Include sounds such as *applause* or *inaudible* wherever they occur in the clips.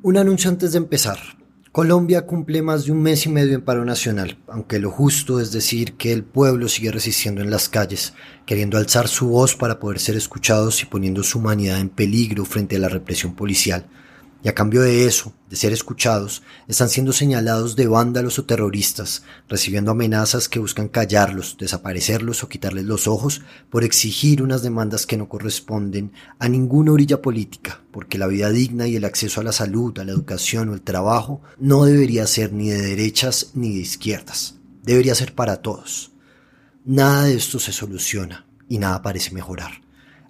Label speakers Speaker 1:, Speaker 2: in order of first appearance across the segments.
Speaker 1: Un anuncio antes de empezar. Colombia cumple más de un mes y medio en paro nacional, aunque lo justo es decir que el pueblo sigue resistiendo en las calles, queriendo alzar su voz para poder ser escuchados y poniendo su humanidad en peligro frente a la represión policial. Y a cambio de eso, de ser escuchados, están siendo señalados de vándalos o terroristas, recibiendo amenazas que buscan callarlos, desaparecerlos o quitarles los ojos por exigir unas demandas que no corresponden a ninguna orilla política, porque la vida digna y el acceso a la salud, a la educación o el trabajo no debería ser ni de derechas ni de izquierdas, debería ser para todos. Nada de esto se soluciona y nada parece mejorar.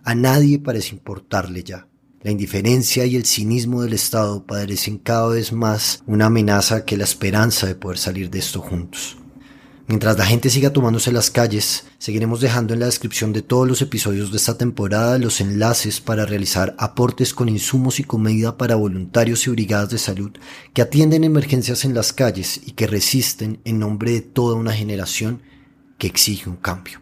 Speaker 1: A nadie parece importarle ya. La indiferencia y el cinismo del Estado parecen cada vez más una amenaza que la esperanza de poder salir de esto juntos. Mientras la gente siga tomándose las calles, seguiremos dejando en la descripción de todos los episodios de esta temporada los enlaces para realizar aportes con insumos y comida para voluntarios y brigadas de salud que atienden emergencias en las calles y que resisten en nombre de toda una generación que exige un cambio.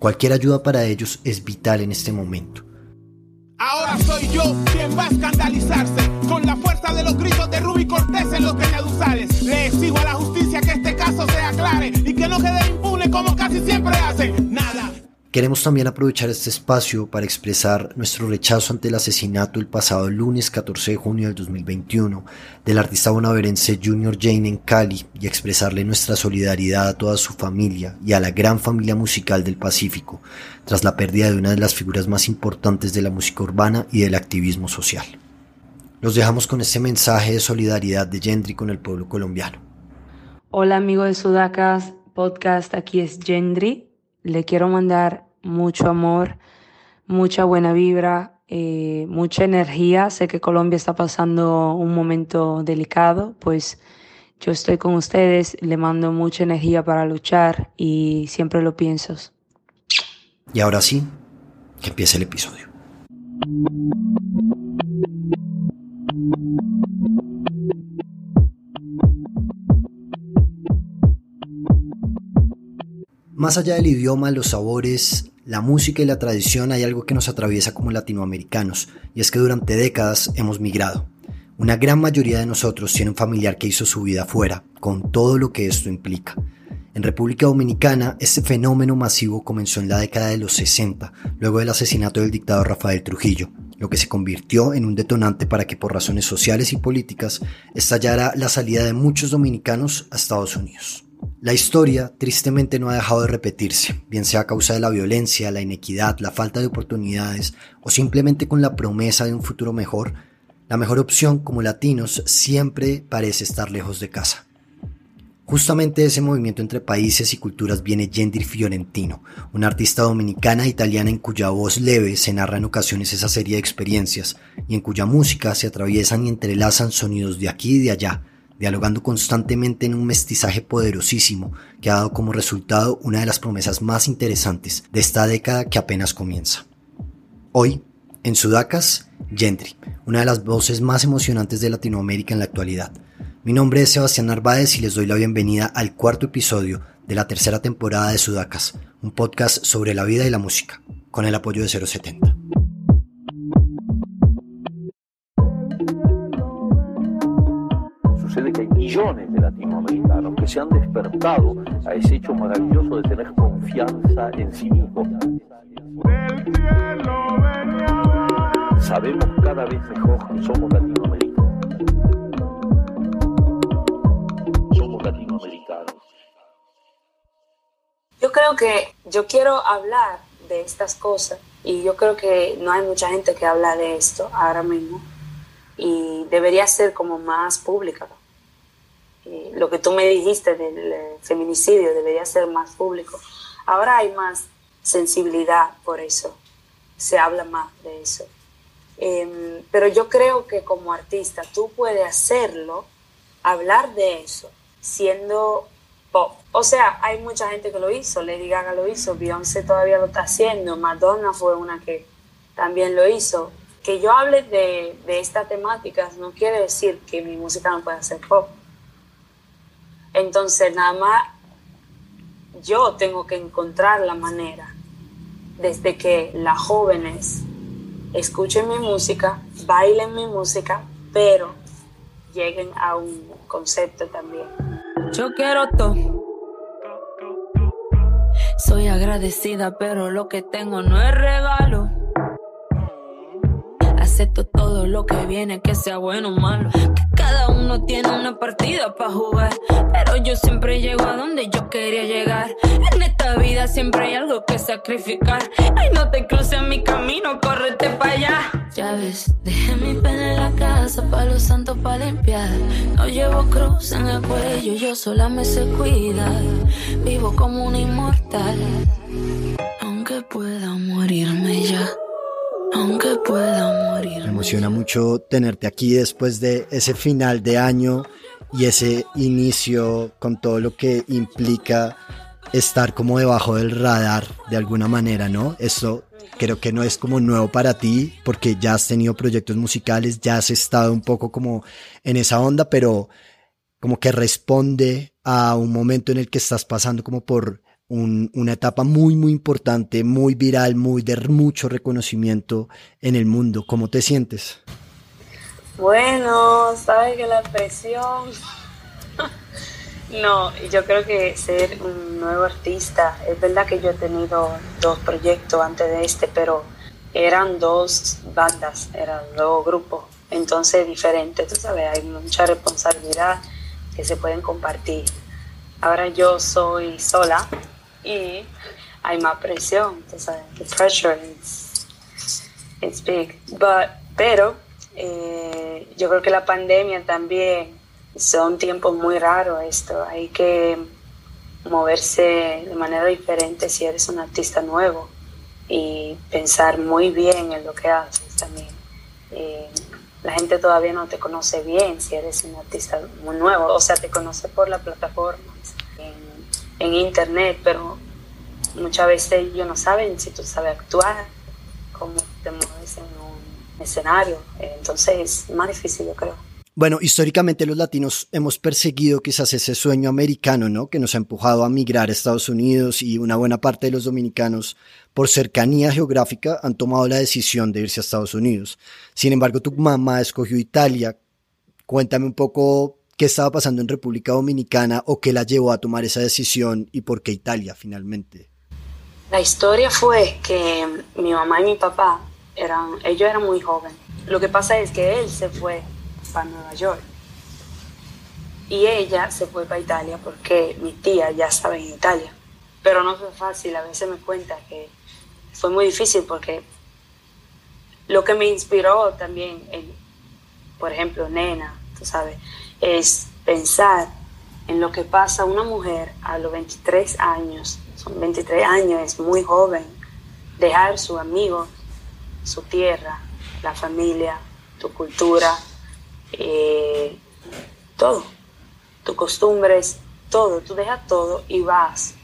Speaker 1: Cualquier ayuda para ellos es vital en este momento.
Speaker 2: Ahora soy yo quien va a escandalizarse con la fuerza de los gritos de Ruby Cortés en los Peñaduzales. Le exijo a la justicia que este caso se aclare y que no quede impune como casi siempre hacen.
Speaker 1: Queremos también aprovechar este espacio para expresar nuestro rechazo ante el asesinato el pasado lunes 14 de junio del 2021 del artista bonaverense Junior Jane en Cali y expresarle nuestra solidaridad a toda su familia y a la gran familia musical del Pacífico tras la pérdida de una de las figuras más importantes de la música urbana y del activismo social. Los dejamos con este mensaje de solidaridad de Gendry con el pueblo colombiano.
Speaker 3: Hola amigos de Sudacas Podcast, aquí es Gendry. Le quiero mandar mucho amor, mucha buena vibra, eh, mucha energía. Sé que Colombia está pasando un momento delicado, pues yo estoy con ustedes, le mando mucha energía para luchar y siempre lo pienso.
Speaker 1: Y ahora sí, que empiece el episodio. Más allá del idioma, los sabores, la música y la tradición, hay algo que nos atraviesa como latinoamericanos, y es que durante décadas hemos migrado. Una gran mayoría de nosotros tiene un familiar que hizo su vida afuera, con todo lo que esto implica. En República Dominicana, este fenómeno masivo comenzó en la década de los 60, luego del asesinato del dictador Rafael Trujillo, lo que se convirtió en un detonante para que por razones sociales y políticas estallara la salida de muchos dominicanos a Estados Unidos. La historia tristemente no ha dejado de repetirse, bien sea a causa de la violencia, la inequidad, la falta de oportunidades o simplemente con la promesa de un futuro mejor, la mejor opción como latinos siempre parece estar lejos de casa. Justamente ese movimiento entre países y culturas viene Gendry Fiorentino, una artista dominicana e italiana en cuya voz leve se narra en ocasiones esa serie de experiencias y en cuya música se atraviesan y entrelazan sonidos de aquí y de allá, dialogando constantemente en un mestizaje poderosísimo que ha dado como resultado una de las promesas más interesantes de esta década que apenas comienza. Hoy, en Sudacas, Gentry, una de las voces más emocionantes de Latinoamérica en la actualidad. Mi nombre es Sebastián Narváez y les doy la bienvenida al cuarto episodio de la tercera temporada de Sudacas, un podcast sobre la vida y la música, con el apoyo de 070.
Speaker 4: Millones de latinoamericanos que se han despertado a ese hecho maravilloso de tener confianza en sí mismos. Sabemos cada vez mejor que somos latinoamericanos. Somos latinoamericanos.
Speaker 3: Yo creo que yo quiero hablar de estas cosas y yo creo que no hay mucha gente que habla de esto ahora mismo y debería ser como más pública lo que tú me dijiste del eh, feminicidio debería ser más público. Ahora hay más sensibilidad por eso, se habla más de eso. Em, pero yo creo que como artista tú puedes hacerlo, hablar de eso, siendo pop. O sea, hay mucha gente que lo hizo, Lady Gaga lo hizo, Beyoncé todavía lo está haciendo, Madonna fue una que también lo hizo. Que yo hable de, de estas temáticas no quiere decir que mi música no pueda ser pop entonces, nada más yo tengo que encontrar la manera desde que las jóvenes escuchen mi música, bailen mi música, pero lleguen a un concepto también.
Speaker 5: Yo quiero todo. Soy agradecida, pero lo que tengo no es regalo. Acepto todo lo que viene, que sea bueno o malo. Cada uno tiene una partida para jugar. Pero yo siempre llego a donde yo quería llegar. En esta vida siempre hay algo que sacrificar. Ay, no te cruces mi camino, córrete para allá. Ya ves, dejé mi pena en la casa para los santos para limpiar. No llevo cruz en el cuello, yo sola me sé cuidar. Vivo como un inmortal, aunque pueda morirme ya aunque pueda morir.
Speaker 1: Me emociona mucho tenerte aquí después de ese final de año y ese inicio con todo lo que implica estar como debajo del radar de alguna manera, ¿no? Eso creo que no es como nuevo para ti porque ya has tenido proyectos musicales, ya has estado un poco como en esa onda, pero como que responde a un momento en el que estás pasando como por una etapa muy, muy importante, muy viral, muy de mucho reconocimiento en el mundo. ¿Cómo te sientes?
Speaker 3: Bueno, sabes que la presión... *laughs* no, yo creo que ser un nuevo artista, es verdad que yo he tenido dos proyectos antes de este, pero eran dos bandas, eran dos grupos, entonces diferentes, tú sabes, hay mucha responsabilidad que se pueden compartir. Ahora yo soy sola, y hay más presión, entonces the pressure is it's big. But, pero eh, yo creo que la pandemia también son tiempos muy raros esto, hay que moverse de manera diferente si eres un artista nuevo y pensar muy bien en lo que haces también. Eh, la gente todavía no te conoce bien si eres un artista muy nuevo, o sea, te conoce por la plataforma en internet, pero muchas veces ellos no saben si tú sabes actuar, cómo te mueves en un escenario. Entonces es más difícil, yo creo.
Speaker 1: Bueno, históricamente los latinos hemos perseguido quizás ese sueño americano, ¿no? Que nos ha empujado a migrar a Estados Unidos y una buena parte de los dominicanos, por cercanía geográfica, han tomado la decisión de irse a Estados Unidos. Sin embargo, tu mamá escogió Italia. Cuéntame un poco qué estaba pasando en República Dominicana o qué la llevó a tomar esa decisión y por qué Italia finalmente.
Speaker 3: La historia fue que mi mamá y mi papá eran, ellos eran muy jóvenes. Lo que pasa es que él se fue para Nueva York y ella se fue para Italia porque mi tía ya estaba en Italia. Pero no fue fácil, a veces me cuenta que fue muy difícil porque lo que me inspiró también, en, por ejemplo, Nena, tú sabes, es pensar en lo que pasa una mujer a los 23 años, son 23 años, es muy joven, dejar su amigo, su tierra, la familia, tu cultura, eh, todo, tus costumbres, todo, tú dejas todo y vas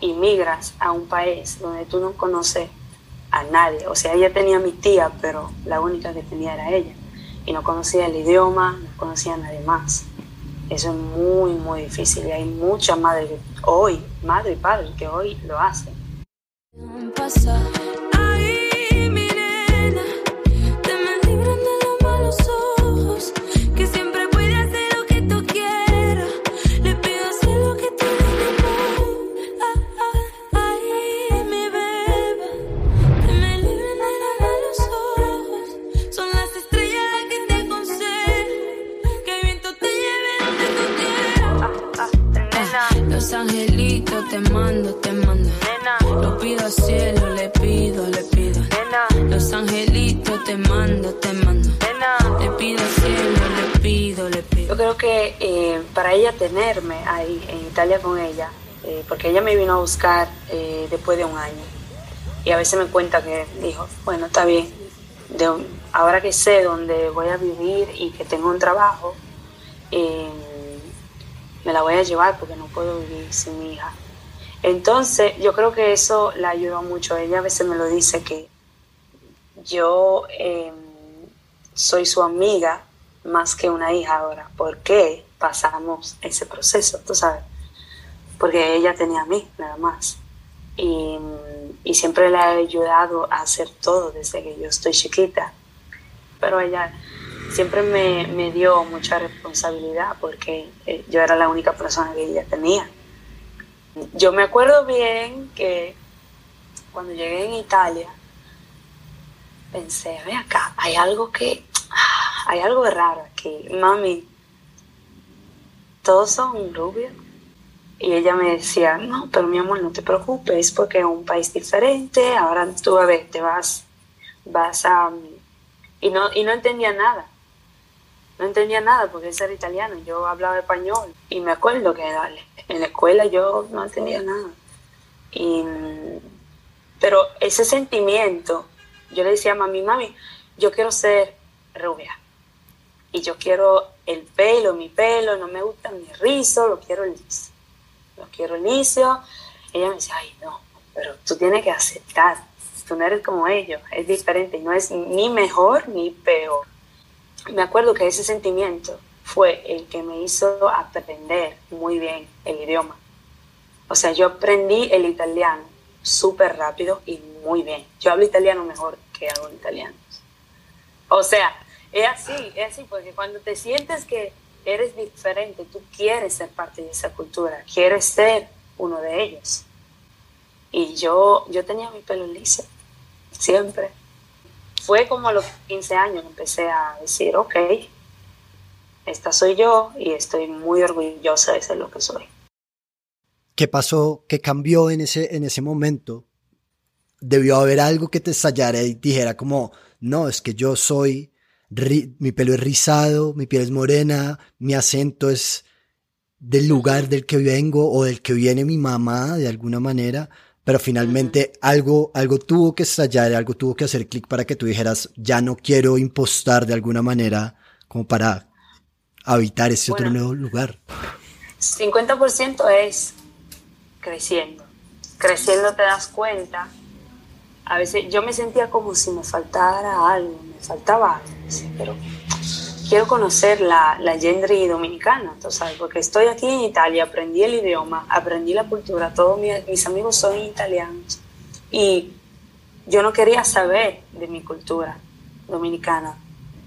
Speaker 3: y migras a un país donde tú no conoces a nadie. O sea, ella tenía mi tía, pero la única que tenía era ella y no conocía el idioma, no conocía a nadie más. Eso es muy, muy difícil y hay muchas madres hoy, madre y padre, que hoy lo hacen.
Speaker 5: Te mando, te mando. Le pido cielo, le pido, le pido.
Speaker 3: Yo creo que eh, para ella tenerme ahí en Italia con ella, eh, porque ella me vino a buscar eh, después de un año. Y a veces me cuenta que dijo, bueno, está bien, de, ahora que sé dónde voy a vivir y que tengo un trabajo, me la voy a llevar porque no puedo vivir sin mi hija. Entonces, yo creo que eso la ayudó mucho. Ella a veces me lo dice que yo em, soy su amiga más que una hija ahora. ¿Por qué pasamos ese proceso? Tú sabes. Porque ella tenía a mí, nada más. Y, y siempre le he ayudado a hacer todo desde que yo estoy chiquita. Pero ella siempre me, me dio mucha responsabilidad porque eh, yo era la única persona que ella tenía. Yo me acuerdo bien que cuando llegué en Italia, pensé, ve acá, hay algo que, hay algo raro aquí. Mami, todos son rubios. Y ella me decía, no, pero mi amor, no te preocupes, porque es un país diferente, ahora tú a ver, te vas, vas a... Y no, y no entendía nada, no entendía nada porque él era italiano, yo hablaba español y me acuerdo que dale, en la escuela yo no entendía nada. Y, pero ese sentimiento, yo le decía a mami, mami, yo quiero ser rubia y yo quiero el pelo, mi pelo, no me gusta mi rizo, lo quiero liso lo quiero inicio. Ella me decía, ay, no, pero tú tienes que aceptar, tú no eres como ellos, es diferente, no es ni mejor ni peor. Me acuerdo que ese sentimiento fue el que me hizo aprender muy bien el idioma. O sea, yo aprendí el italiano súper rápido y muy bien. Yo hablo italiano mejor que hablo italiano. O sea, es así, es así, porque cuando te sientes que eres diferente, tú quieres ser parte de esa cultura, quieres ser uno de ellos. Y yo, yo tenía mi pelo liso, siempre. Fue como a los 15 años que empecé a decir, ok, esta soy yo y estoy muy orgullosa de ser lo que soy.
Speaker 1: ¿Qué pasó? ¿Qué cambió en ese, en ese momento? Debió haber algo que te estallara y dijera como, no, es que yo soy mi pelo es rizado, mi piel es morena, mi acento es del lugar del que vengo o del que viene mi mamá de alguna manera, pero finalmente algo, algo tuvo que estallar, algo tuvo que hacer clic para que tú dijeras, ya no quiero impostar de alguna manera como para habitar ese otro nuevo lugar.
Speaker 3: 50% es creciendo. Creciendo te das cuenta. A veces yo me sentía como si me faltara algo, faltaba pero quiero conocer la, la Gendry dominicana, ¿tú sabes? Porque estoy aquí en Italia, aprendí el idioma, aprendí la cultura, todos mis, amigos son italianos y yo no quería saber de mi cultura dominicana.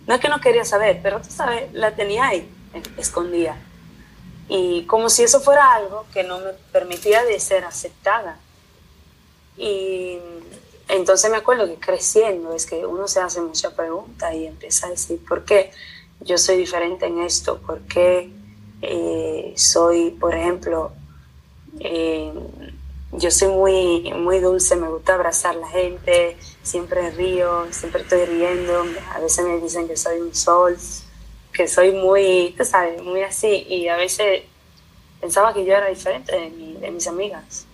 Speaker 3: No es que no quería saber, pero tú sabes, la tenía ahí, escondida. Y como si eso fuera algo que no me permitía de ser aceptada. Y entonces me acuerdo que creciendo es que uno se hace muchas preguntas y empieza a decir, ¿por qué yo soy diferente en esto? ¿Por qué eh, soy, por ejemplo, eh, yo soy muy, muy dulce, me gusta abrazar a la gente, siempre río, siempre estoy riendo, a veces me dicen que soy un sol, que soy muy, tú sabes, muy así, y a veces pensaba que yo era diferente de, de mis amigas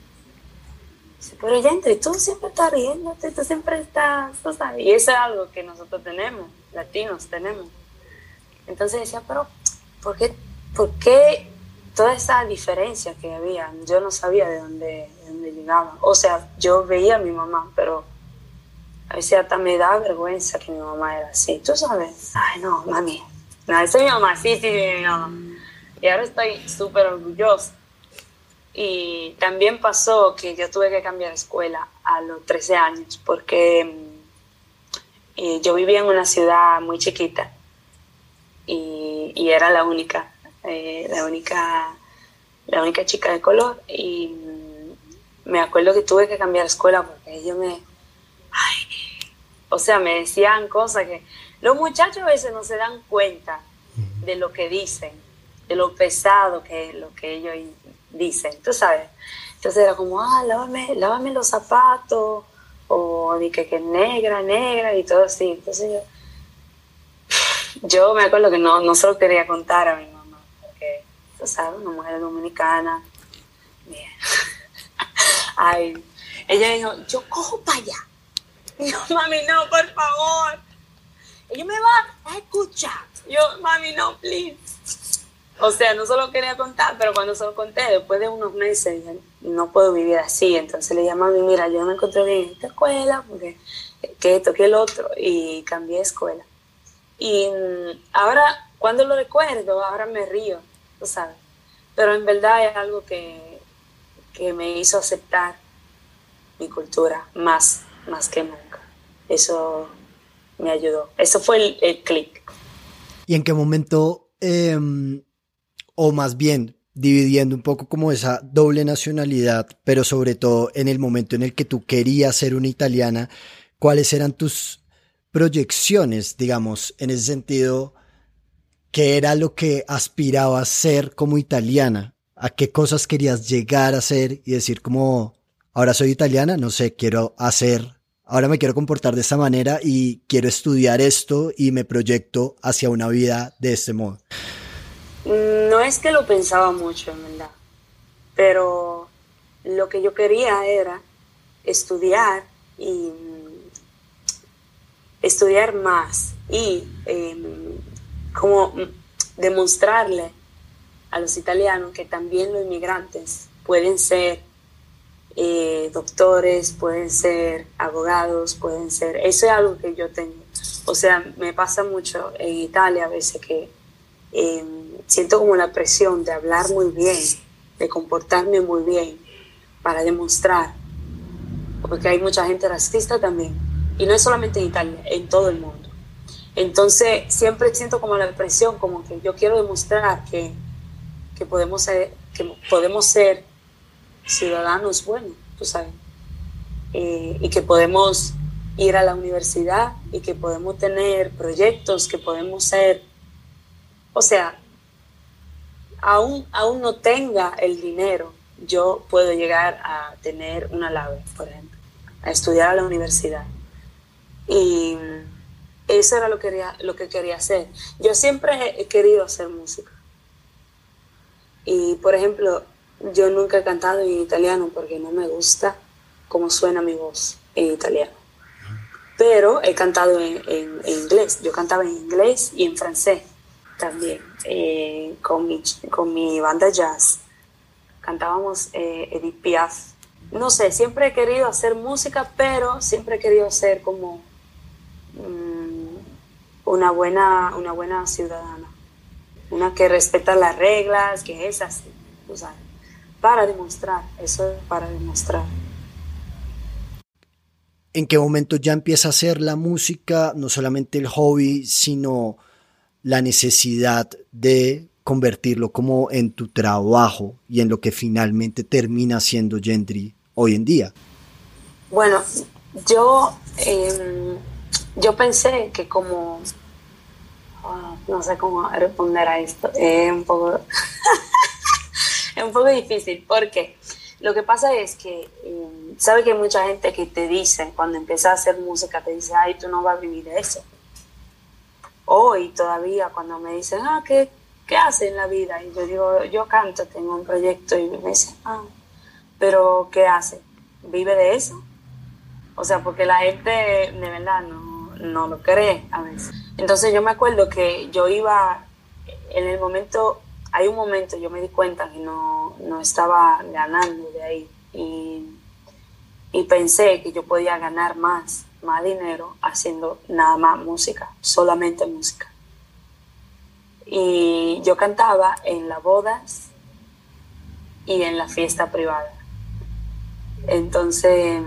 Speaker 3: pero ya entre tú siempre estás riéndote, tú siempre estás, tú sabes, y eso es algo que nosotros tenemos, latinos tenemos. Entonces decía, pero ¿por qué, por qué toda esa diferencia que había? Yo no sabía de dónde, de dónde llegaba. O sea, yo veía a mi mamá, pero a veces hasta me da vergüenza que mi mamá era así. Tú sabes, ay no, mami, no, esa es mi mamá, sí, sí, mi mamá. Y ahora estoy súper orgullosa y también pasó que yo tuve que cambiar de escuela a los 13 años porque mm, yo vivía en una ciudad muy chiquita y, y era la única, eh, la única, la única chica de color y mm, me acuerdo que tuve que cambiar de escuela porque ellos me, ay, o sea, me decían cosas que los muchachos a veces no se dan cuenta de lo que dicen, de lo pesado que es lo que ellos dicen, tú sabes. Entonces era como, ah, lávame, lávame los zapatos, o di que, negra, negra, y todo así. Entonces yo, yo me acuerdo que no, no se lo quería contar a mi mamá, porque, tú sabes, una mujer dominicana, bien. *laughs* Ay, ella dijo, yo cojo para allá. Yo, mami, no, por favor. Ella me va a escuchar. Yo, mami, no, please. O sea, no solo quería contar, pero cuando se lo conté, después de unos meses, no puedo vivir así. Entonces le llamé a mí, mira, yo me encontré bien en esta escuela, porque que esto, que el otro, y cambié de escuela. Y mm, ahora, cuando lo recuerdo, ahora me río, tú sabes. Pero en verdad es algo que, que me hizo aceptar mi cultura más, más que nunca. Eso me ayudó. Eso fue el, el clic.
Speaker 1: ¿Y en qué momento, em, o más bien, dividiendo un poco como esa doble nacionalidad, pero sobre todo en el momento en el que tú querías ser una italiana, ¿cuáles eran tus proyecciones, digamos, en ese sentido? ¿Qué era lo que aspirabas a ser como italiana? ¿A qué cosas querías llegar a ser y decir como, ahora soy italiana, no sé, quiero hacer, ahora me quiero comportar de esta manera y quiero estudiar esto y me proyecto hacia una vida de este modo?
Speaker 3: No es que lo pensaba mucho, en verdad, pero lo que yo quería era estudiar y estudiar más y em, como demostrarle a los italianos que también los inmigrantes pueden ser eh, doctores, pueden ser abogados, pueden ser... Eso es algo que yo tengo. O sea, me pasa mucho en Italia a veces que em, siento como la presión de hablar muy bien, de comportarme muy bien, para demostrar, porque hay mucha gente racista también, y no es solamente en Italia, en todo el mundo. Entonces siempre siento como la presión, como que yo quiero demostrar que, que, podemos, ser, que podemos ser ciudadanos buenos, tú sabes, eh, y que podemos ir a la universidad y que podemos tener proyectos, que podemos ser, o sea, aún, aún no tenga el dinero, yo puedo llegar a tener una LAVE, por ejemplo, a estudiar a la universidad. Y eso era lo que quería, lo que quería hacer. Yo siempre he querido hacer música. Y, por ejemplo, yo nunca he cantado en italiano porque no me gusta cómo suena mi voz en italiano. Pero he cantado en, en inglés. Yo cantaba en inglés y en francés también eh, con, mi, con mi banda jazz. Cantábamos eh, Edith Piaf. No sé, siempre he querido hacer música, pero siempre he querido ser como mm, una, buena, una buena ciudadana. Una que respeta las reglas, que es así, para demostrar, eso es para demostrar.
Speaker 1: ¿En qué momento ya empieza a ser la música, no solamente el hobby, sino la necesidad de convertirlo como en tu trabajo y en lo que finalmente termina siendo Gendry hoy en día?
Speaker 3: Bueno, yo, em, yo pensé que como, ah, no sé cómo responder a esto, es un poco, *laughs* es un poco difícil porque lo que pasa es que, em, sabe que hay mucha gente que te dice, cuando empiezas a hacer música, te dice, ay, tú no vas a vivir de eso hoy todavía cuando me dicen, ah, ¿qué, ¿qué hace en la vida? Y yo digo, yo canto, tengo un proyecto y me dicen, ah, pero ¿qué hace? ¿Vive de eso? O sea, porque la gente de verdad no, no lo cree a veces. Entonces yo me acuerdo que yo iba, en el momento, hay un momento, yo me di cuenta que no, no estaba ganando de ahí y, y pensé que yo podía ganar más más dinero haciendo nada más música, solamente música. Y yo cantaba en las bodas y en la fiesta privada. Entonces,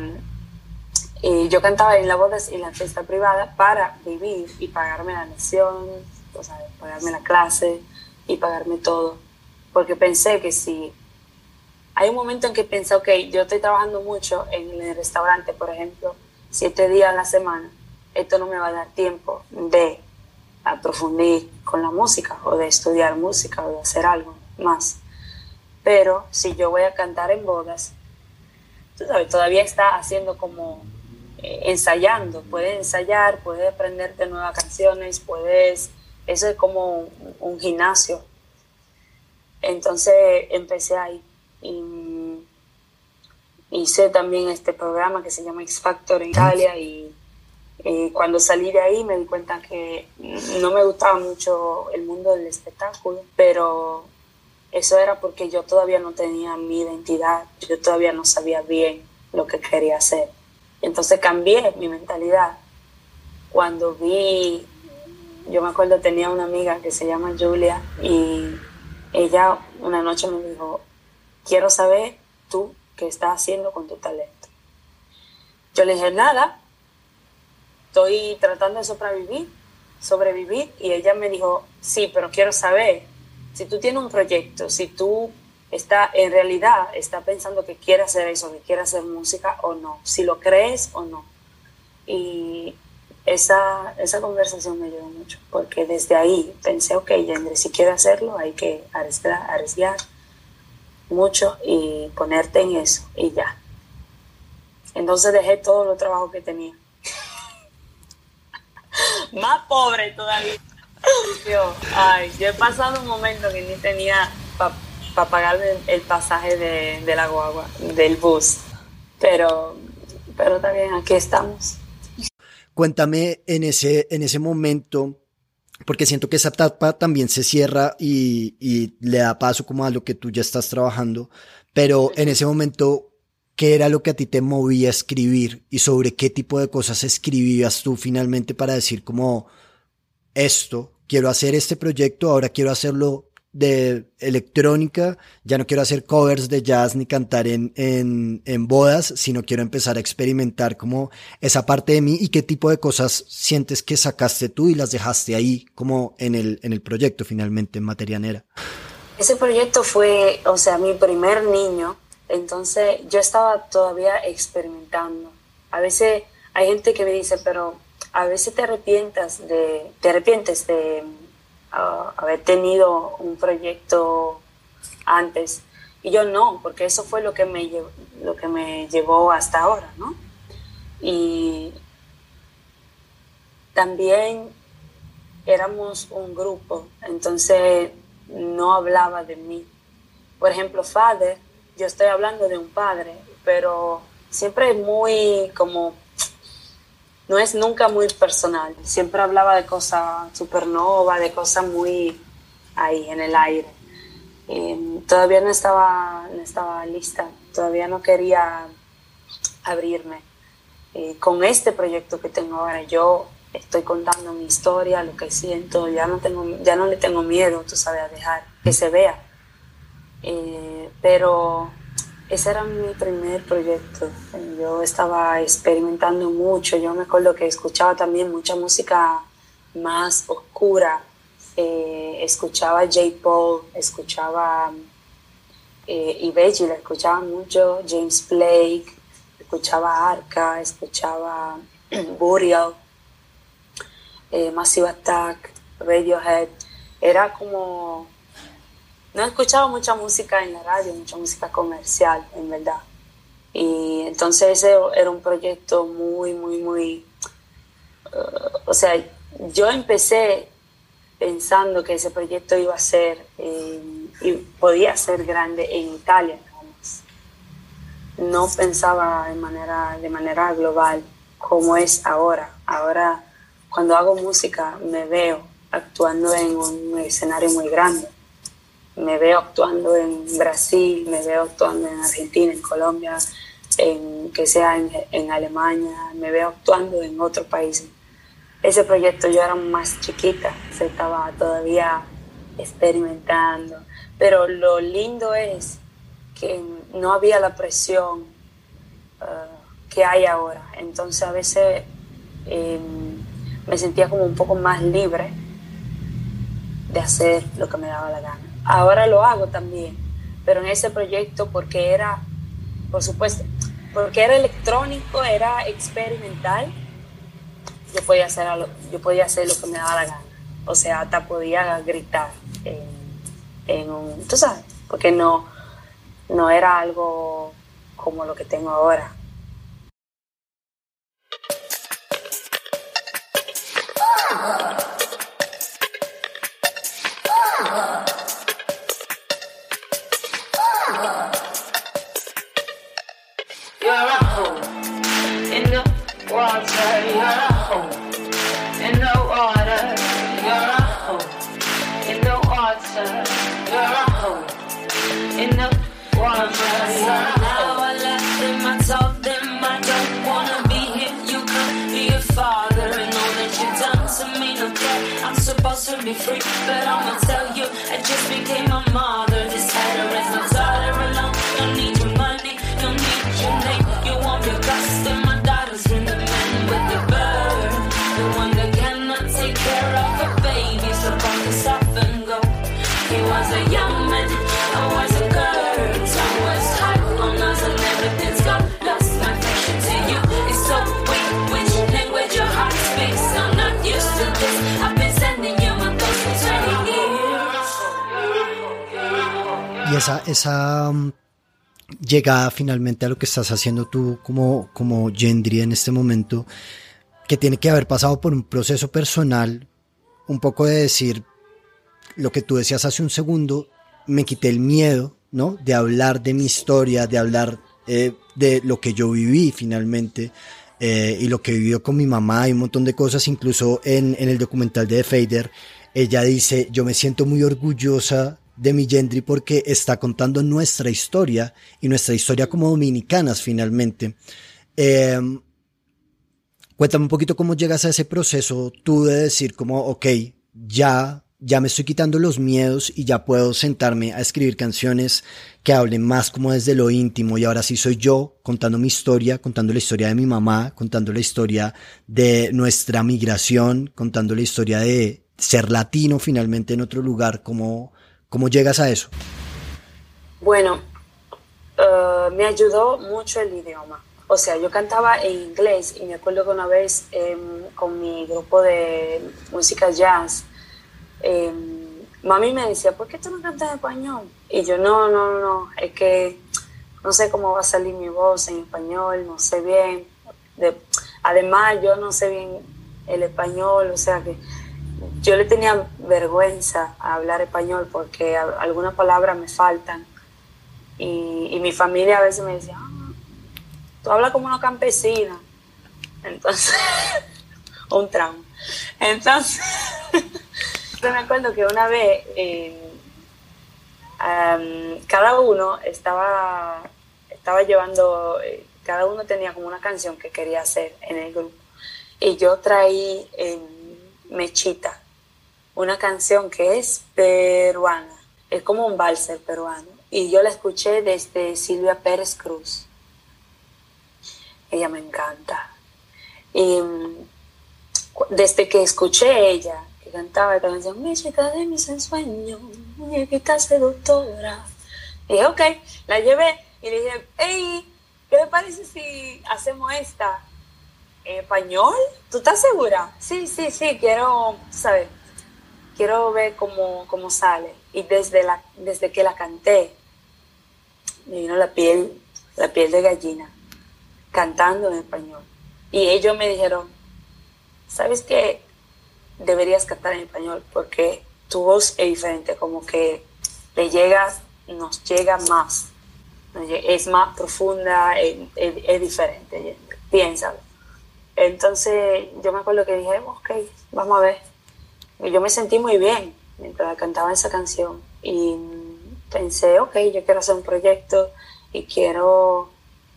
Speaker 3: eh, yo cantaba en las bodas y en la fiesta privada para vivir y pagarme la lección, o sea, pagarme la clase y pagarme todo. Porque pensé que si hay un momento en que pensé, ok, yo estoy trabajando mucho en el restaurante, por ejemplo, siete días a la semana, esto no me va a dar tiempo de aprofundir con la música o de estudiar música o de hacer algo más. Pero si yo voy a cantar en bodas, tú sabes, todavía está haciendo como eh, ensayando, puedes ensayar, puedes aprenderte nuevas canciones, puedes, eso es como un, un gimnasio. Entonces empecé ahí y hice también este programa que se llama X Factor en Italia y eh, cuando salí de ahí me di cuenta que no me gustaba mucho el mundo del espectáculo, pero eso era porque yo todavía no tenía mi identidad, yo todavía no sabía bien lo que quería hacer. Entonces cambié mi mentalidad. Cuando vi, yo me acuerdo tenía una amiga que se llama Julia y ella una noche me dijo, quiero saber tú ¿Qué estás haciendo con tu talento? Yo le dije, nada, estoy tratando de sobrevivir, sobrevivir y ella me dijo, sí, pero quiero saber si tú tienes un proyecto, si tú está en realidad está pensando que quiere hacer eso, que quiere hacer música o no, si lo crees o no. Y esa, esa conversación me ayudó mucho, porque desde ahí pensé, ok, Yendre, si quiero hacerlo, hay que arriesgar, arriesgar mucho y ponerte en eso y ya. Entonces dejé todo el trabajo que tenía. *laughs* Más pobre todavía. Yo, ay, yo he pasado un momento que ni tenía para pagar el, pasaje de, de, la guagua, del bus. Pero, pero también aquí estamos.
Speaker 1: Cuéntame en ese, en ese momento, porque siento que esa etapa también se cierra y, y le da paso como a lo que tú ya estás trabajando, pero en ese momento, ¿qué era lo que a ti te movía a escribir y sobre qué tipo de cosas escribías tú finalmente para decir como esto, quiero hacer este proyecto, ahora quiero hacerlo de electrónica, ya no quiero hacer covers de jazz ni cantar en, en, en, bodas, sino quiero empezar a experimentar como esa parte de mí y qué tipo de cosas sientes que sacaste tú y las dejaste ahí como en el, en el proyecto finalmente en Materianera.
Speaker 3: Ese proyecto fue, o sea, mi primer niño, entonces yo estaba todavía experimentando. A veces hay gente que me dice, pero a veces te arrepientas de, te arrepientes de haber tenido un proyecto antes. Y yo no, porque eso fue lo que me, lo que me llevó hasta ahora, ¿no? Y también éramos un grupo, entonces no hablaba de mí. Por ejemplo, Father, yo estoy hablando de un padre, pero siempre es muy como no es nunca muy personal. Siempre hablaba de cosas supernova, de cosas muy ahí en el aire. todavía no estaba, no estaba lista, todavía no quería abrirme. con este proyecto que tengo ahora, yo estoy contando mi historia, lo que siento, ya no, tengo, ya no le tengo miedo, tú sabes, a dejar que se vea. Eh, pero ese era mi primer proyecto. Yo estaba experimentando mucho. Yo me acuerdo que escuchaba también mucha música más oscura. Eh, escuchaba J. Paul, escuchaba eh, y la escuchaba mucho, James Blake, escuchaba Arca, escuchaba *clears throat* Burial, eh, Massive Attack, Radiohead. Era como no escuchaba mucha música en la radio, mucha música comercial, en verdad. Y entonces ese era un proyecto muy, muy, muy... Uh, o sea, yo empecé pensando que ese proyecto iba a ser eh, y podía ser grande en Italia, no pensaba de manera, de manera global como es ahora. Ahora, cuando hago música, me veo actuando en un escenario muy grande me veo actuando en Brasil, me veo actuando en Argentina, en Colombia, en que sea en, Alemania, me veo actuando en otros países. Ese proyecto yo era más chiquita, se estaba todavía experimentando, pero lo lindo es que no había la presión uh, que hay ahora, entonces a veces em, me sentía como un poco más libre de hacer lo que me daba la gana. Ahora lo hago también, pero en ese proyecto porque era, por supuesto, porque era electrónico, era experimental, yo podía hacer, yo podía hacer lo que me daba la gana. O sea, hasta podía gritar en, un, tú sabes, porque no, no era algo como lo que tengo ahora.
Speaker 5: home. In the water, you're home. In the water, you're home. In the water, you're home. In the water, you're home. I left them, I told them I don't wanna be here. You could be a father and all that you've done to me. No I'm supposed to be free, but
Speaker 1: I'ma tell you, I just became a mother. This esa, esa um, llegada finalmente a lo que estás haciendo tú como, como Gendry en este momento, que tiene que haber pasado por un proceso personal, un poco de decir lo que tú decías hace un segundo, me quité el miedo, ¿no? De hablar de mi historia, de hablar eh, de lo que yo viví finalmente. Eh, y lo que vivió con mi mamá y un montón de cosas, incluso en, en el documental de The Fader, ella dice, yo me siento muy orgullosa de mi Gendry porque está contando nuestra historia y nuestra historia como dominicanas finalmente. Em, cuéntame un poquito cómo llegas a ese proceso tú de decir como, ok, ya ya me estoy quitando los miedos y ya puedo sentarme a escribir canciones que hablen más como desde lo íntimo y ahora sí soy yo contando mi historia, contando la historia de mi mamá, contando la historia de nuestra migración, contando la historia de ser latino finalmente en otro lugar, ¿cómo, cómo llegas a eso?
Speaker 3: Bueno, eh, me ayudó mucho el idioma. O sea, yo cantaba en inglés y me acuerdo que una vez em, con mi grupo de música jazz, eh, mami me decía, ¿por qué tú no cantas en español? Y yo, no, no, no, es que no sé cómo va a salir mi voz en español, no sé bien. además, yo no sé bien el español, o sea que yo le tenía vergüenza a hablar español porque algunas palabras me faltan. Y, mi familia a veces me decía, ah, tú hablas como una campesina. Entonces, *laughs* un trauma. Entonces, *laughs* me acuerdo que una vez cada uno estaba, estaba llevando, eh, cada uno tenía como una canción que quería hacer en el grupo. Y yo traí Mechita, una canción que es peruana, es como un valser peruano. Y yo la escuché desde Silvia Pérez Cruz. Ella me encanta. Y mm, desde que escuché ella, cantaba esta canción, mi chica de mis ensueños, muñequita seductora. Y dije, ok, la llevé y le dije, hey, ¿qué le parece si hacemos esta español? ¿Tú estás segura? Sí, sí, sí, quiero, ¿sabes? Quiero ver cómo, cómo sale. Y desde, la, desde que la canté, me vino la piel, la piel de gallina, cantando en español. Y ellos me dijeron, ¿sabes qué? deberías cantar en español porque tu voz es diferente, como que le llega, nos llega más, es más profunda, es, diferente, piénsalo. Entonces yo me acuerdo que dije, ok, vamos a ver. Y yo me sentí muy bien mientras cantaba esa canción y pensé, ok, yo quiero hacer un proyecto y quiero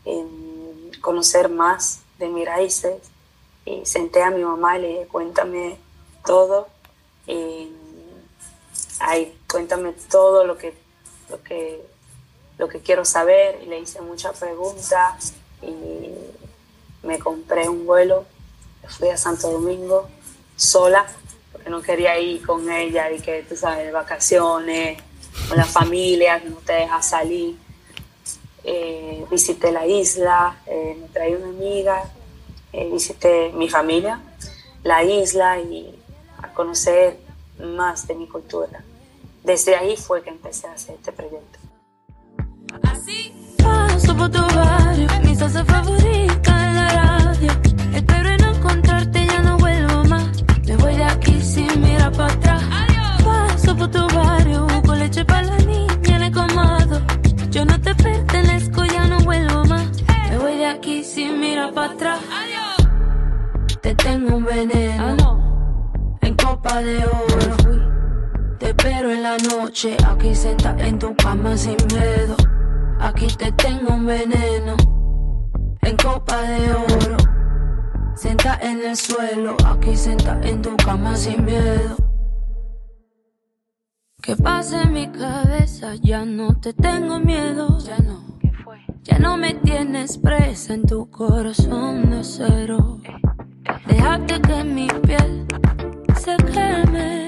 Speaker 3: em, conocer más de mis raíces. Y senté a mi mamá y le dije, cuéntame todo. y ahí, cuéntame todo lo que, lo que, lo que quiero saber. Y le hice muchas preguntas y me compré un vuelo. Fui a Santo Domingo sola, porque no quería ir con ella y que, tú sabes, de vacaciones, con la familia, que no te deja salir. Eh, visité la isla, eh, me traí una amiga, eh, visité mi familia, la isla y a conocer más de mi cultura. Desde ahí fue que empecé a hacer este proyecto. Así paso por tu barrio, mi salsa favorita en. Espero en encontrarte, ya no vuelvo más. Me voy de aquí sin mirar para atrás. Paso por tu barrio, con leche para la niña en comado. Yo no te pertenezco, ya no vuelvo más. Me voy de aquí sin mirar para atrás. Te tengo un veneno copa de oro. Te espero en la noche, aquí sentada en tu cama sin miedo. Aquí te tengo un veneno, en copa de oro. Senta en el suelo, aquí senta en tu cama sin miedo. Que pase en mi cabeza, ya no te tengo miedo. Ya no. fue? Ya no me tienes presa en tu corazón de acero. Déjate que mi piel se queme.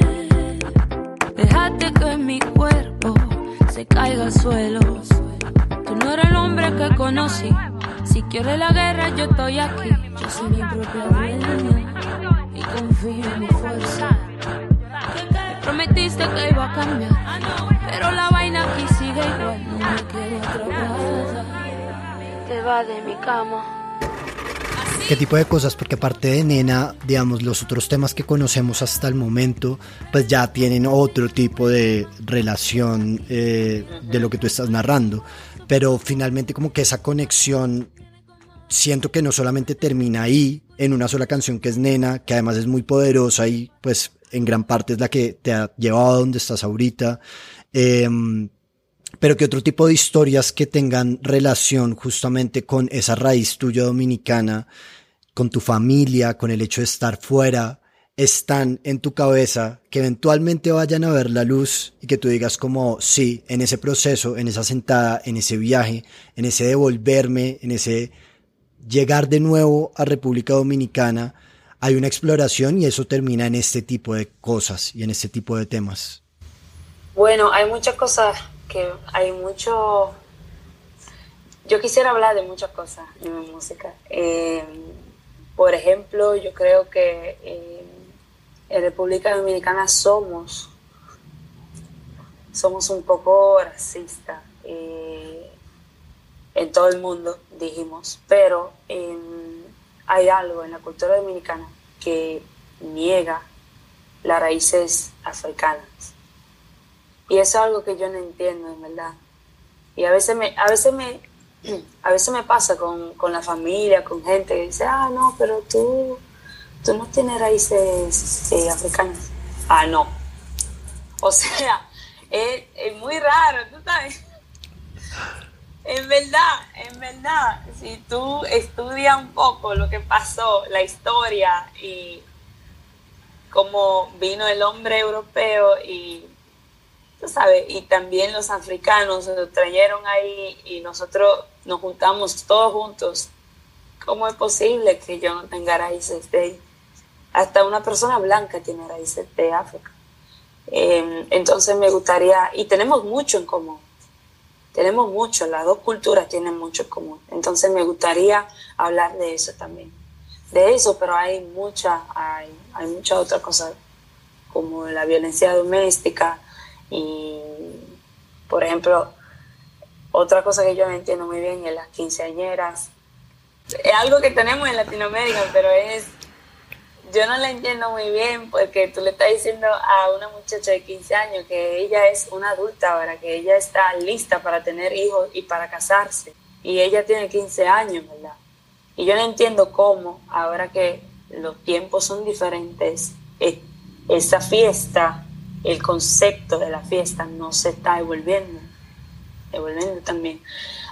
Speaker 3: Déjate que mi cuerpo se caiga al suelo. Tú no eres el hombre que conocí. Si quieres la guerra, yo estoy aquí. Yo soy mi propia dueña y confío en mi fuerza. Me prometiste que iba a cambiar, pero la vaina aquí sigue igual. No me quedo atrapada.
Speaker 5: Te va de mi cama
Speaker 1: qué tipo de cosas, porque aparte de Nena, digamos, los otros temas que conocemos hasta el momento, pues ya tienen otro tipo de relación eh, de lo que tú estás narrando. Pero finalmente como que esa conexión siento que no solamente termina ahí, en una sola canción que es Nena, que además es muy poderosa y pues en gran parte es la que te ha llevado a donde estás ahorita. Em, pero que otro tipo de historias que tengan relación justamente con esa raíz tuya dominicana, con tu familia, con el hecho de estar fuera, están en tu cabeza, que eventualmente vayan a ver la luz y que tú digas como, sí, en ese proceso, en esa sentada, en ese viaje, en ese devolverme, en ese llegar de nuevo a República Dominicana, hay una exploración y eso termina en este tipo de cosas y en este tipo de temas.
Speaker 3: Bueno, hay muchas cosas que hay mucho... Yo quisiera hablar de muchas cosas en mi música. Eh, por ejemplo, yo creo que eh, en República Dominicana somos, somos un poco racistas eh, en todo el mundo, dijimos, pero hay algo en la cultura dominicana que niega las raíces africanas. Y eso es algo que yo no entiendo, en verdad. Y a veces me, a veces me, *clears throat* a veces me pasa con, la familia, con gente que dice, ah, no, pero tú, tú no tienes raíces eh, africanas. Ah, no. O sea, *laughs* es, es muy raro, tú sabes. En verdad, en verdad, si tú estudias un poco lo que pasó, la historia y cómo vino el hombre europeo y tú sabes, y también los africanos se lo trajeron ahí y nosotros nos juntamos todos juntos. ¿Cómo es posible que yo no tenga raíces de ahí? Hasta una persona blanca tiene raíces de África. Em, entonces me gustaría, y tenemos mucho en común, tenemos mucho, las dos culturas tienen mucho en común. Entonces me gustaría hablar de eso también. De eso, pero hay muchas, hay, hay muchas otras cosas, como la violencia doméstica, y, por ejemplo, otra cosa que yo no entiendo muy bien es las quinceañeras. Es algo que tenemos en Latinoamérica, pero es, yo no la entiendo muy bien porque tú le estás diciendo a una muchacha de 15 años que ella es una adulta ahora, que ella está lista para tener hijos y para casarse. Y ella tiene 15 años, ¿verdad? Y yo no entiendo cómo, ahora que los tiempos son diferentes, e, esa fiesta el concepto de la fiesta no se está devolviendo, devolviendo también.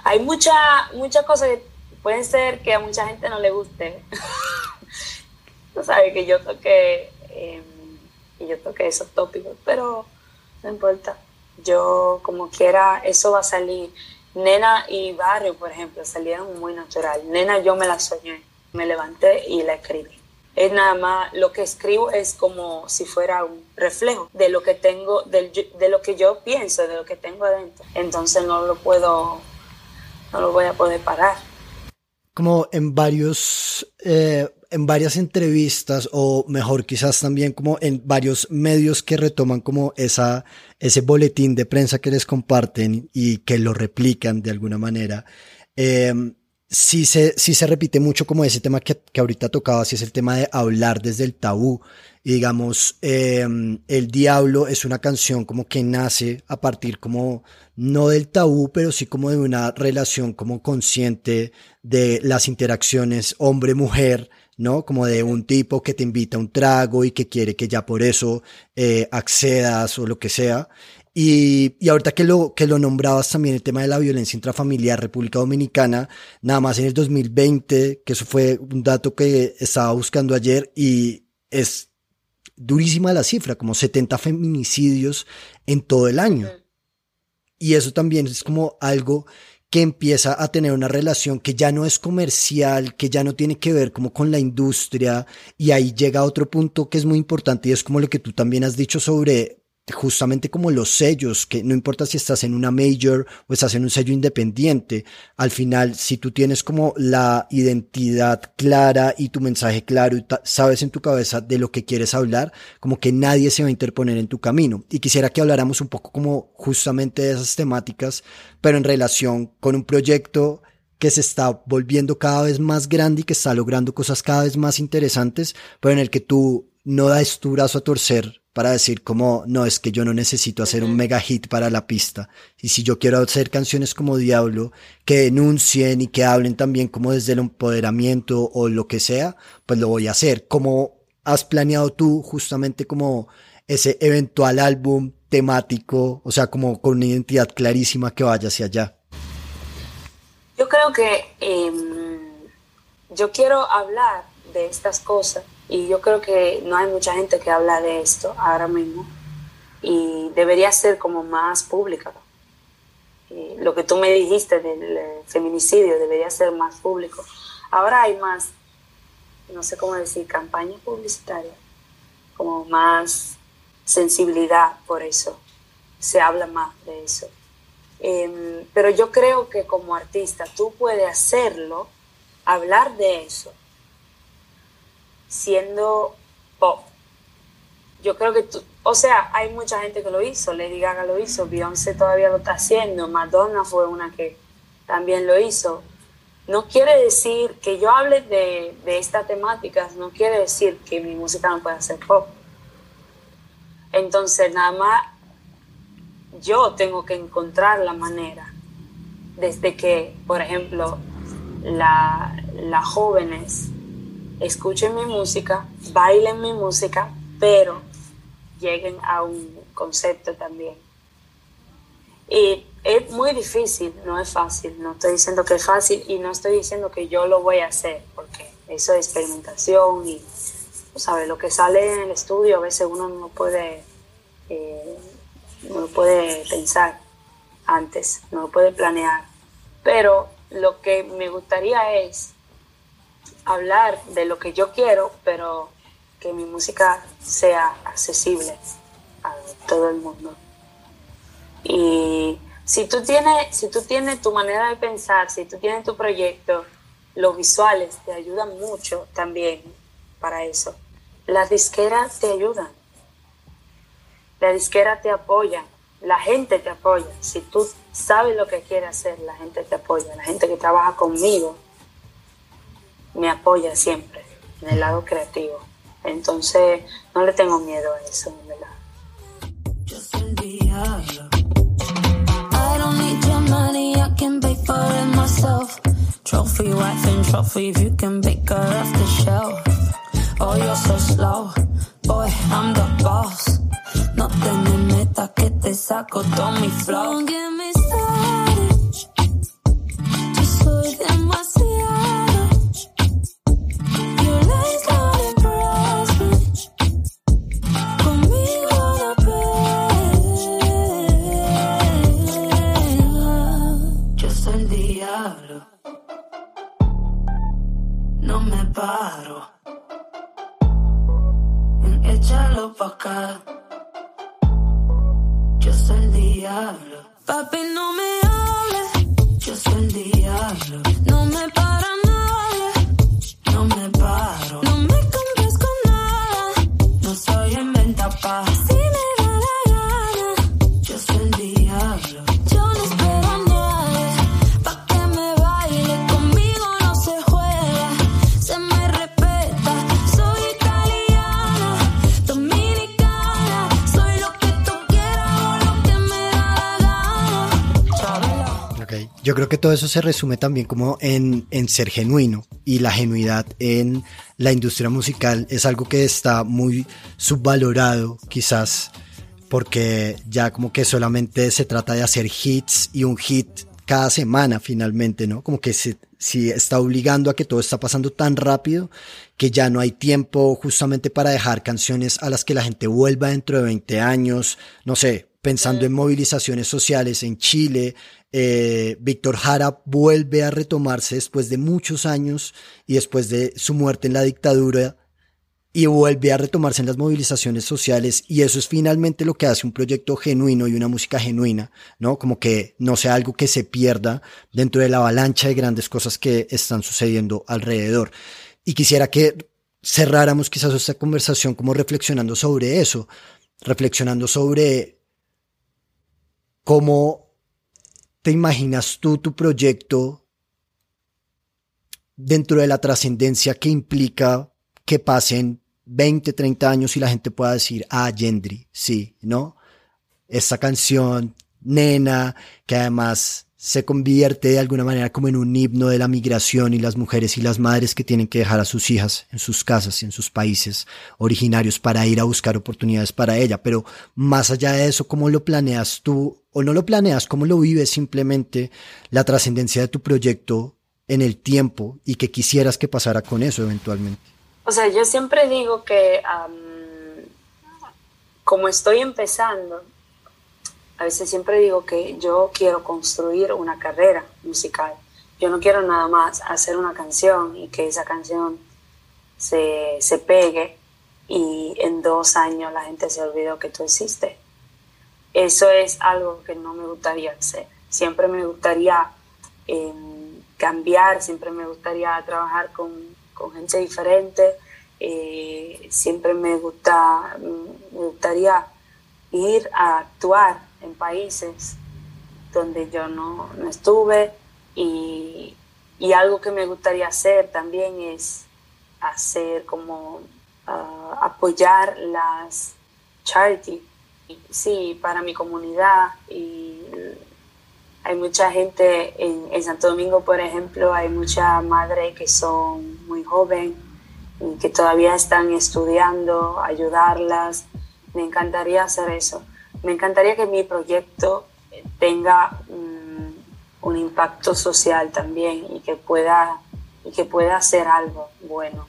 Speaker 3: Hay muchas muchas cosas que pueden ser que a mucha gente no le guste. *laughs* Tú sabes que yo toqué, eh, yo toqué esos tópicos, pero no importa. Yo, como quiera, eso va a salir. Nena y Barrio, por ejemplo, salieron muy natural. Nena, yo me la soñé, me levanté y la escribí es nada más, lo que escribo es como si fuera un reflejo de lo que tengo, de lo que yo pienso, de lo que tengo adentro. Entonces no lo puedo, no lo voy a poder parar.
Speaker 1: Como en varios, eh, en varias entrevistas, o mejor quizás también como en varios medios que retoman como esa, ese boletín de prensa que les comparten y que lo replican de alguna manera. Eh, sí se, sí se repite mucho como ese tema que, que ahorita tocaba, si es el tema de hablar desde el tabú. Y digamos, em, El Diablo es una canción como que nace a partir como, no del tabú, pero sí como de una relación como consciente de las interacciones hombre-mujer, ¿no? Como de un tipo que te invita a un trago y que quiere que ya por eso eh, accedas o lo que sea. Y, y, ahorita que lo, que lo nombrabas también, el tema de la violencia intrafamiliar, República Dominicana, nada más en el 2020, que eso fue un dato que estaba buscando ayer y es durísima la cifra, como 70 feminicidios en todo el año. Y eso también es como algo que empieza a tener una relación que ya no es comercial, que ya no tiene que ver como con la industria, y ahí llega otro punto que es muy importante y es como lo que tú también has dicho sobre justamente como los sellos, que no importa si estás en una major o estás en un sello independiente, al final si tú tienes como la identidad clara y tu mensaje claro y sabes en tu cabeza de lo que quieres hablar, como que nadie se va a interponer en tu camino. Y quisiera que habláramos un poco como justamente de esas temáticas, pero en relación con un proyecto que se está volviendo cada vez más grande y que está logrando cosas cada vez más interesantes, pero en el que tú no das tu brazo a torcer para decir como, no, es que yo no necesito hacer un mega hit para la pista. Y si yo quiero hacer canciones como Diablo, que denuncien y que hablen también como desde el empoderamiento o lo que sea, pues lo voy a hacer. ¿Cómo has planeado tú justamente como ese eventual álbum temático, o sea, como con una identidad clarísima que vaya hacia allá?
Speaker 3: Yo creo que em, yo quiero hablar de estas cosas y yo creo que no hay mucha gente que habla de esto ahora mismo y debería ser como más pública. lo que tú me dijiste del eh, feminicidio debería ser más público. Ahora hay más, no sé cómo decir, campaña publicitaria, como más sensibilidad por eso. Se habla más de eso. Em, pero yo creo que como artista tú puedes hacerlo, hablar de eso, siendo pop. Yo creo que tú, o sea, hay mucha gente que lo hizo, Lady Gaga lo hizo, Beyoncé todavía lo está haciendo, Madonna fue una que también lo hizo. No quiere decir que yo hable de, de estas temáticas, no quiere decir que mi música no pueda ser pop. Entonces, nada más yo tengo que encontrar la manera, desde que, por ejemplo, las jóvenes escuchen mi música, bailen mi música, pero lleguen a un concepto también. Y es muy difícil, no es fácil, no estoy diciendo que es fácil y no estoy diciendo que yo lo voy a hacer, porque eso es experimentación y, ¿sabes? Lo que sale en el estudio a veces uno no puede, eh, no puede pensar antes, no lo puede planear. Pero lo que me gustaría es hablar de lo que yo quiero, pero que mi música sea accesible a todo el mundo. Y si tú tienes, si tú tienes tu manera de pensar, si tú tienes tu proyecto, los visuales te ayudan mucho también para eso. Las disqueras te ayudan. La disquera te apoya. La gente te apoya. Si tú sabes lo que quieres hacer, la gente te apoya. La gente que trabaja conmigo me apoya siempre en el lado creativo. Entonces, no le tengo miedo a eso, en verdad. I don't need your money, I can pay for it myself. Trophy wife and trophy, if you can pick her off the shelf. Oh, you're so slow, boy, I'm the boss. No te me metas que te saco todo mi flow. Echarlo pa' acá. Yo soy el diablo. Papi, no me hables. Yo soy el diablo. No me para nadie. No me paro. No me compres con nada. No soy en venta
Speaker 1: Yo creo que todo eso se resume también como en, en, ser genuino y la genuidad en la industria musical es algo que está muy subvalorado quizás porque ya como que solamente se trata de hacer hits y un hit cada semana finalmente, ¿no? Como que se, si está obligando a que todo está pasando tan rápido que ya no hay tiempo justamente para dejar canciones a las que la gente vuelva dentro de 20 años, no sé, pensando en movilizaciones sociales en Chile, eh, Víctor Jara vuelve a retomarse después de muchos años y después de su muerte en la dictadura y vuelve a retomarse en las movilizaciones sociales y eso es finalmente lo que hace un proyecto genuino y una música genuina, ¿no? Como que no sea algo que se pierda dentro de la avalancha de grandes cosas que están sucediendo alrededor. Y quisiera que cerráramos quizás esta conversación como reflexionando sobre eso, reflexionando sobre cómo te imaginas tú tu proyecto dentro de la trascendencia que implica que pasen 20, 30 años y la gente pueda decir, ah, Gendry, sí, ¿no? Esta canción, nena, que además se convierte de alguna manera como en un himno de la migración y las mujeres y las madres que tienen que dejar a sus hijas en sus casas y en sus países originarios para ir a buscar oportunidades para ella. Pero más allá de eso, ¿cómo lo planeas tú o no lo planeas? ¿Cómo lo vives simplemente la trascendencia de tu proyecto en el tiempo y que quisieras que pasara con eso eventualmente?
Speaker 3: O sea, yo siempre digo que como estoy empezando, a veces siempre digo que yo quiero construir una carrera musical. Yo no quiero nada más hacer una canción y que esa canción se, se pegue y en dos años la gente se olvidó que tú existes. Eso es algo que no me gustaría hacer. Siempre me gustaría em, cambiar, siempre me gustaría trabajar con, con gente diferente. Eh, siempre me, gusta, me gustaría ir a actuar en países donde yo no, estuve y, algo que me gustaría hacer también es hacer como ah, apoyar las charity. Sí para mi comunidad y hay mucha gente en, en Santo Domingo por ejemplo hay muchas madres que son muy jóvenes y que todavía están estudiando ayudarlas. Me encantaría hacer eso me encantaría que mi proyecto tenga un impacto social también y que pueda y que pueda hacer algo bueno.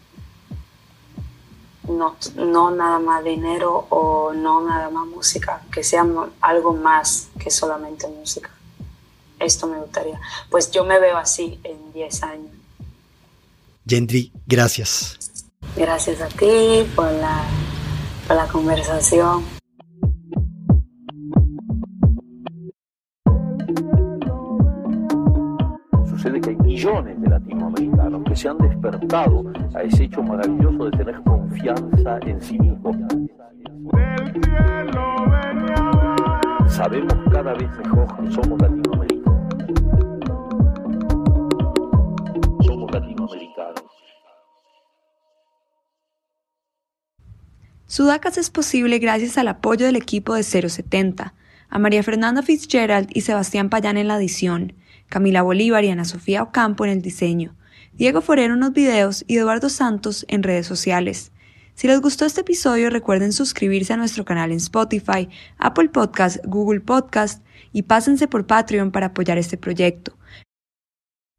Speaker 3: No, no nada más dinero o no nada más música que sea algo más que solamente música. Esto me gustaría. Pues yo me veo así en 10 años.
Speaker 1: Gendry gracias.
Speaker 3: Gracias a ti por la, por la conversación
Speaker 4: millones de latinoamericanos que se han despertado a ese hecho maravilloso de tener confianza en sí mismos. Sabemos cada vez mejor que somos latinoamericanos. Somos latinoamericanos.
Speaker 6: Sudacas es posible gracias al apoyo del equipo de 070, a María Fernanda Fitzgerald y Sebastián Payán en la edición, Camila Bolívar y Ana Sofía Ocampo en el diseño, Diego Forero en los videos y Eduardo Santos en redes sociales. Si les gustó este episodio, recuerden suscribirse a nuestro canal en Spotify, Apple Podcast, Google Podcast y pásense por Patreon para apoyar este proyecto.